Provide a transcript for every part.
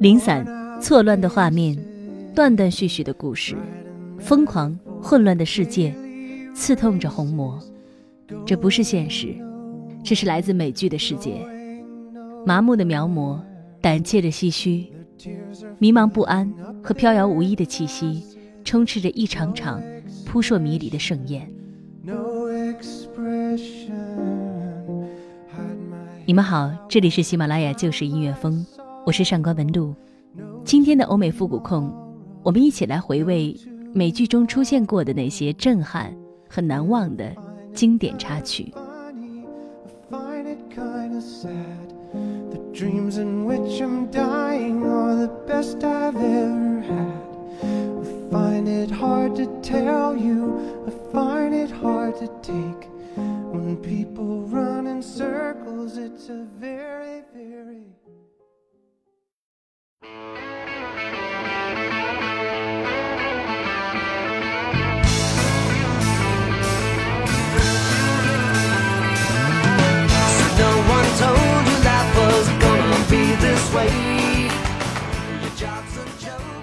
零散、错乱的画面，断断续续的故事，疯狂、混乱的世界，刺痛着虹膜。这不是现实，这是来自美剧的世界。麻木的描摹，胆怯的唏嘘，迷茫不安和飘摇无依的气息，充斥着一场场扑朔迷离的盛宴。你们好，这里是喜马拉雅旧时音乐风。我是上官文露，今天的欧美复古控，我们一起来回味美剧中出现过的那些震撼和难忘的经典插曲。《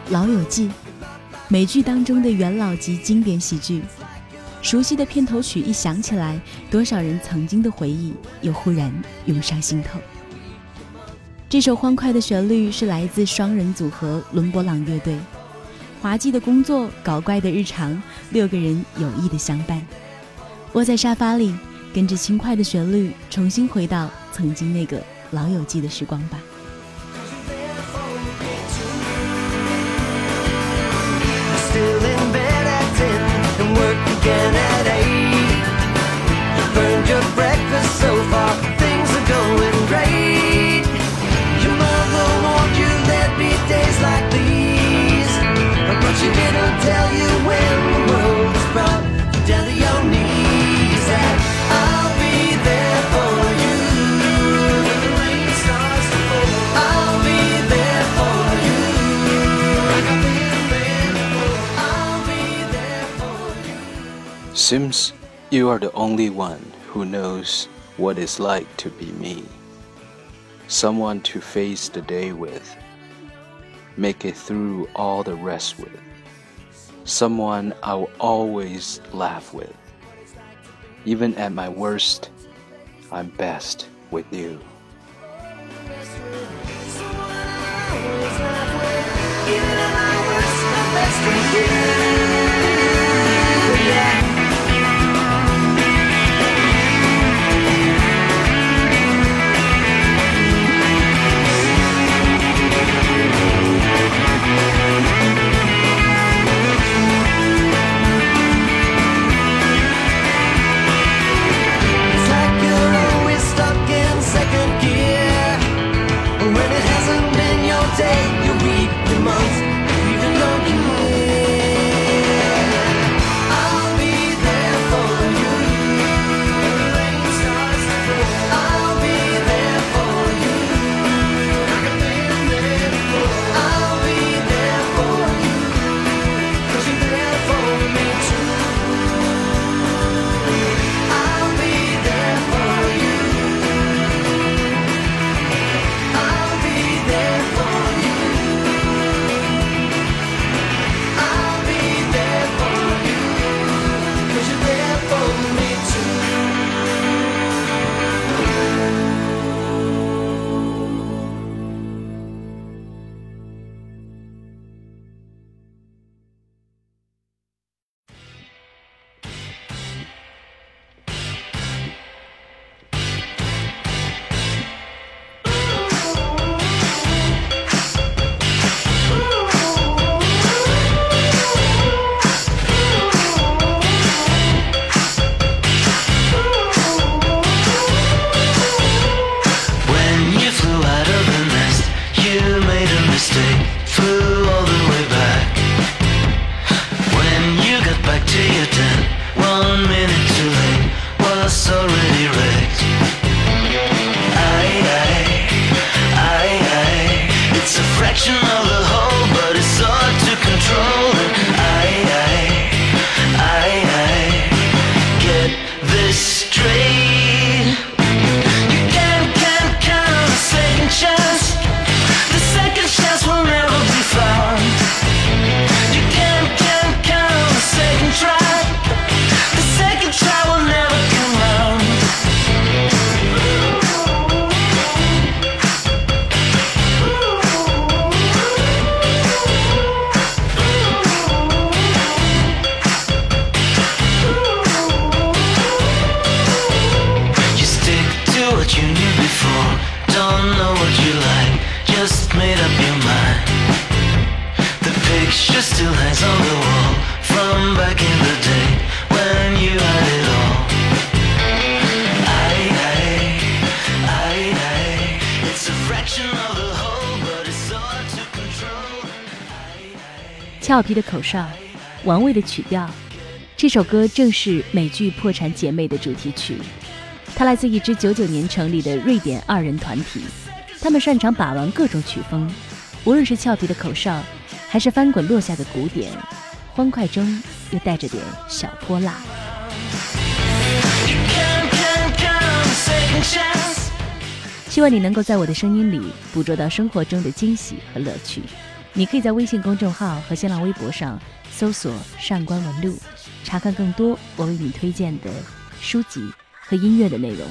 老友记》，美剧当中的元老级经典喜剧，熟悉的片头曲一响起来，多少人曾经的回忆又忽然涌上心头。这首欢快的旋律是来自双人组合伦勃朗乐队，滑稽的工作，搞怪的日常，六个人有意的相伴，窝在沙发里，跟着轻快的旋律，重新回到曾经那个老友记的时光吧。still in bed at 10 and work again Seems you are the only one who knows what it's like to be me. Someone to face the day with, make it through all the rest with. Someone I will always laugh with. Even at my worst, I'm best with you. Even at my worst, I'm best with you. Choppy 俏皮的口哨王位的曲调。这首歌正是美剧破产姐妹的主题曲。它来自一支九九年成立的瑞典二人团体，他们擅长把玩各种曲风，无论是俏皮的口哨，还是翻滚落下的鼓点，欢快中又带着点小泼辣。希望你能够在我的声音里捕捉到生活中的惊喜和乐趣。你可以在微信公众号和新浪微博上搜索“上官文露”，查看更多我为你推荐的书籍和音乐的内容。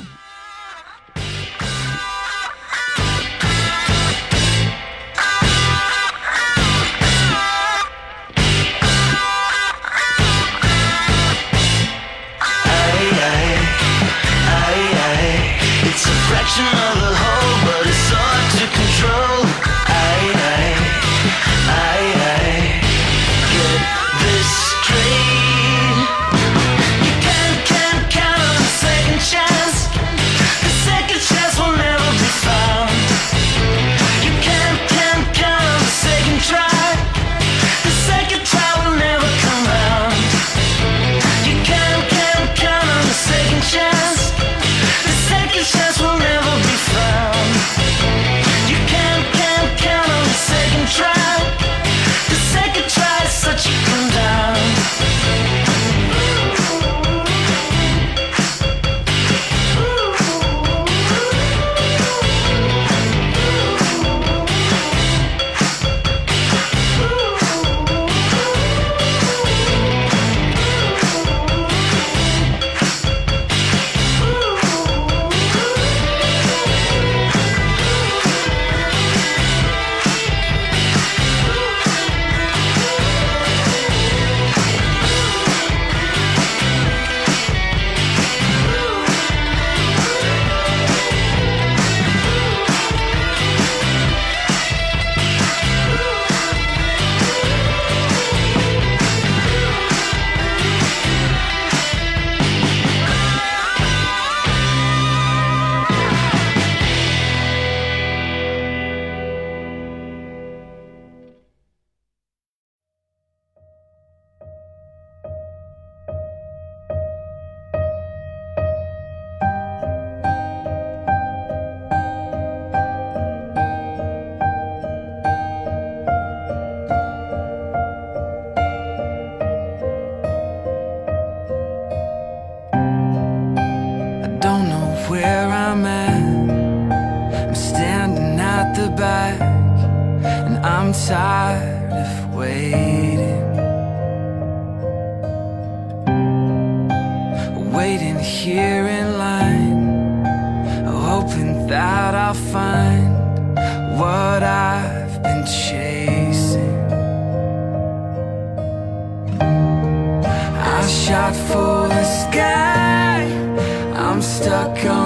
It's a fraction of the whole, but it's hard tired of waiting. Waiting here in line, hoping that I'll find what I've been chasing. I shot for the sky. I'm stuck on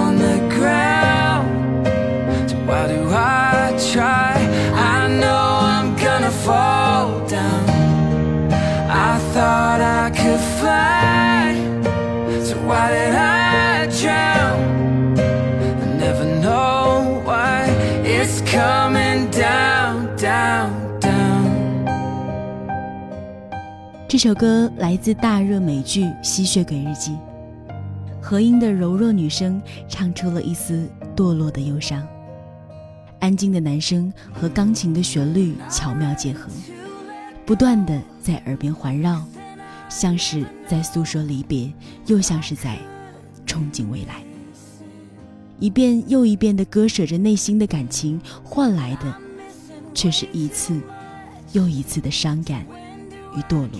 这首歌来自大热美剧《吸血鬼日记》，何英的柔弱女声唱出了一丝堕落的忧伤，安静的男声和钢琴的旋律巧妙结合，不断的在耳边环绕，像是在诉说离别，又像是在憧憬未来。一遍又一遍的割舍着内心的感情，换来的却是一次又一次的伤感与堕落。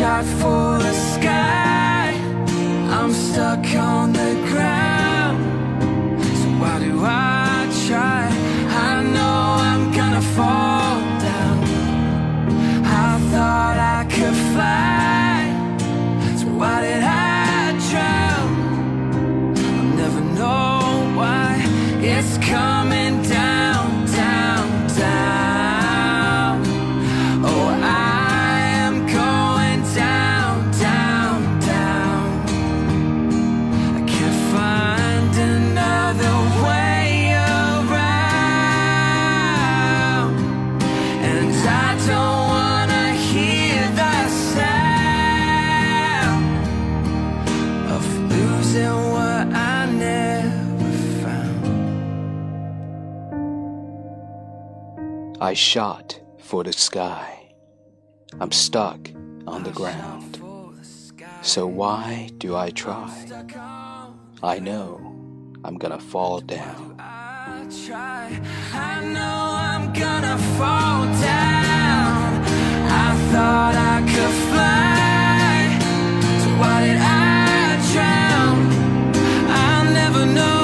Shot for the sky. I'm stuck on the ground. I shot for the sky. I'm stuck on the ground. So why do I try? I know I'm gonna fall down. I. I know I'm gonna fall down. I thought I could fly. So why did I drown? I'll never know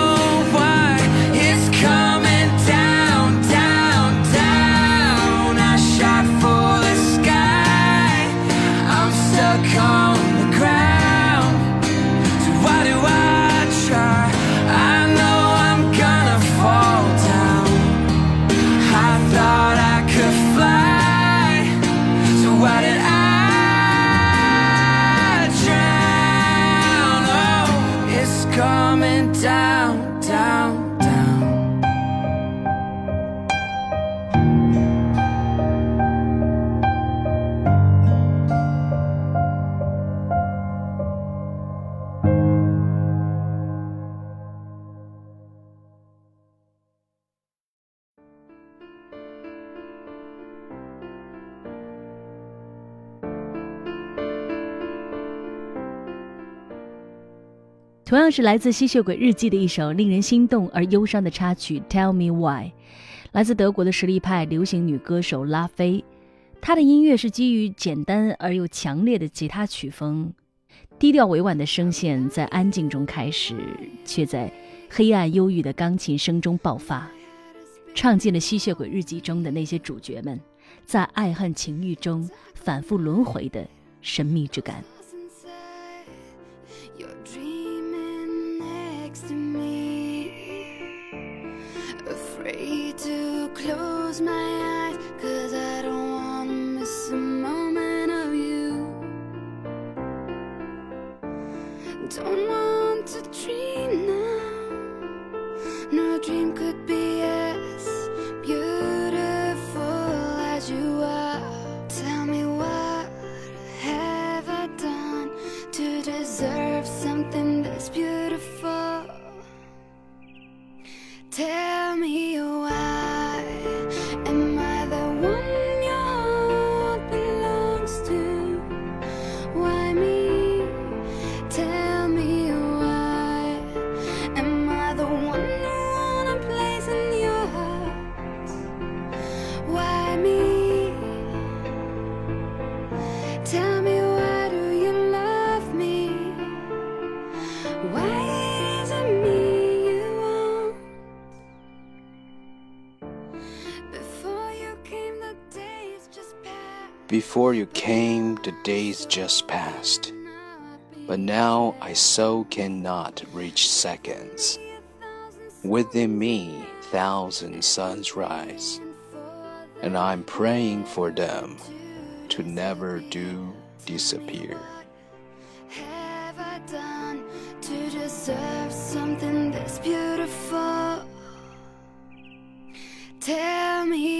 同样是来自《吸血鬼日记》的一首令人心动而忧伤的插曲《Tell Me Why》，来自德国的实力派流行女歌手拉菲。她的音乐是基于简单而又强烈的吉他曲风，低调委婉的声线在安静中开始，却在黑暗忧郁的钢琴声中爆发，唱尽了《吸血鬼日记》中的那些主角们在爱恨情欲中反复轮回的神秘之感。Close my eyes, Before you came, the days just passed. But now I so cannot reach seconds. Within me, thousand suns rise, and I'm praying for them to never do disappear. have I done to deserve something this beautiful? Tell me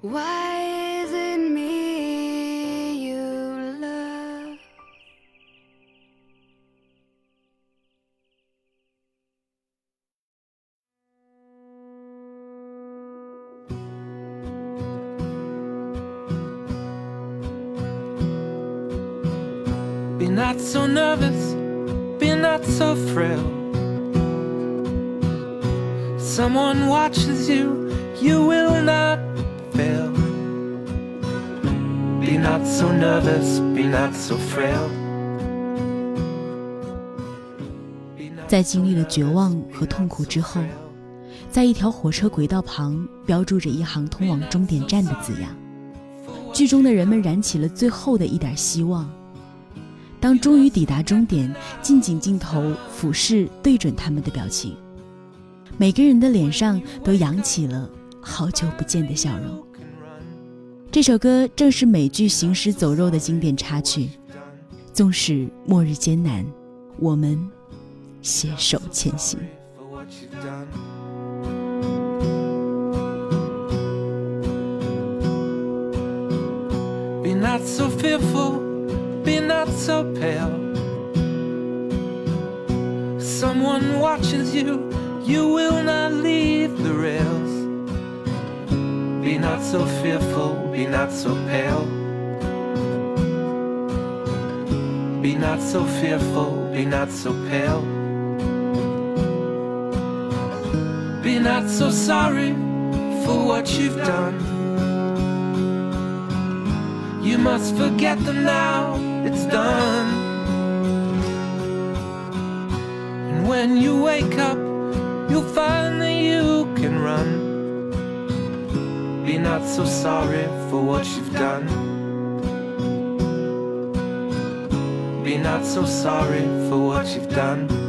Why is it me you love? Be not so nervous, be not so frail. Someone watches you, you will not fail. Be not so nervous, be not so frail. 在经历了绝望和痛苦之后，在一条火车轨道旁标注着一行通往终点站的字样。剧中的人们燃起了最后的一点希望。当终于抵达终点，近景镜头俯视对准他们的表情，每个人的脸上都扬起了好久不见的笑容。这首歌正是美剧《行尸走肉》的经典插曲。纵使末日艰难，我们携手前行。Be not so fearful, be not so pale. Someone watches you, you will not leave the rails. Be not so fearful, be not so pale. Be not so fearful, be not so pale. Be not so sorry for what you've done. You must forget them now, it's done. And when you wake up, you'll find that you can run. Be not so sorry for what you've done. Be not so sorry for what you've done.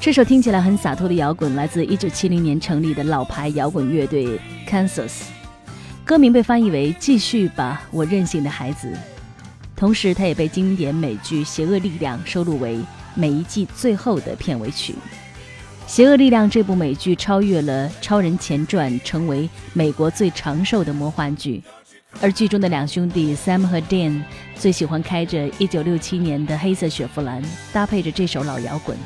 这首听起来很洒脱的摇滚，来自1970年成立的老牌摇滚乐队 Kansas，歌名被翻译为“继续吧，我任性的孩子”。同时，它也被经典美剧《邪恶力量》收录为每一季最后的片尾曲。《邪恶力量》这部美剧超越了《超人前传》，成为美国最长寿的魔幻剧。而剧中的两兄弟 Sam 和 Dan 最喜欢开着1967年的黑色雪佛兰，搭配着这首老摇滚。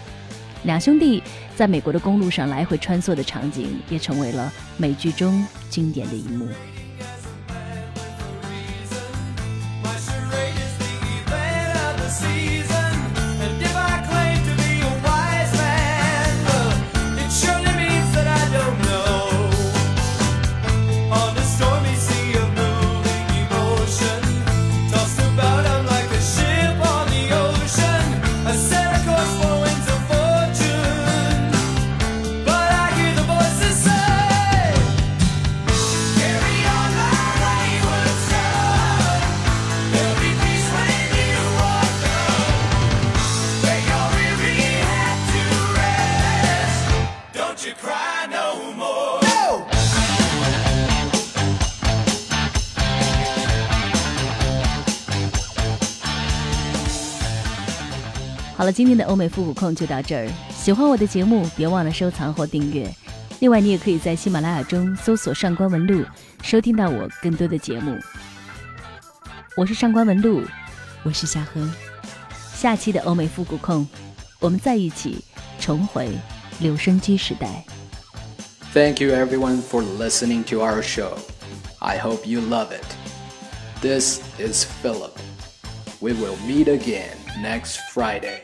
两兄弟在美国的公路上来回穿梭的场景，也成为了美剧中经典的一幕。今天的欧美复古控就到这儿。喜欢我的节目，别忘了收藏或订阅。另外，你也可以在喜马拉雅中搜索“上官文露”，收听到我更多的节目。我是上官文露，我是夏禾。下期的欧美复古控，我们在一起重回留声机时代。Thank you everyone for listening to our show. I hope you love it. This is Philip. We will meet again next Friday.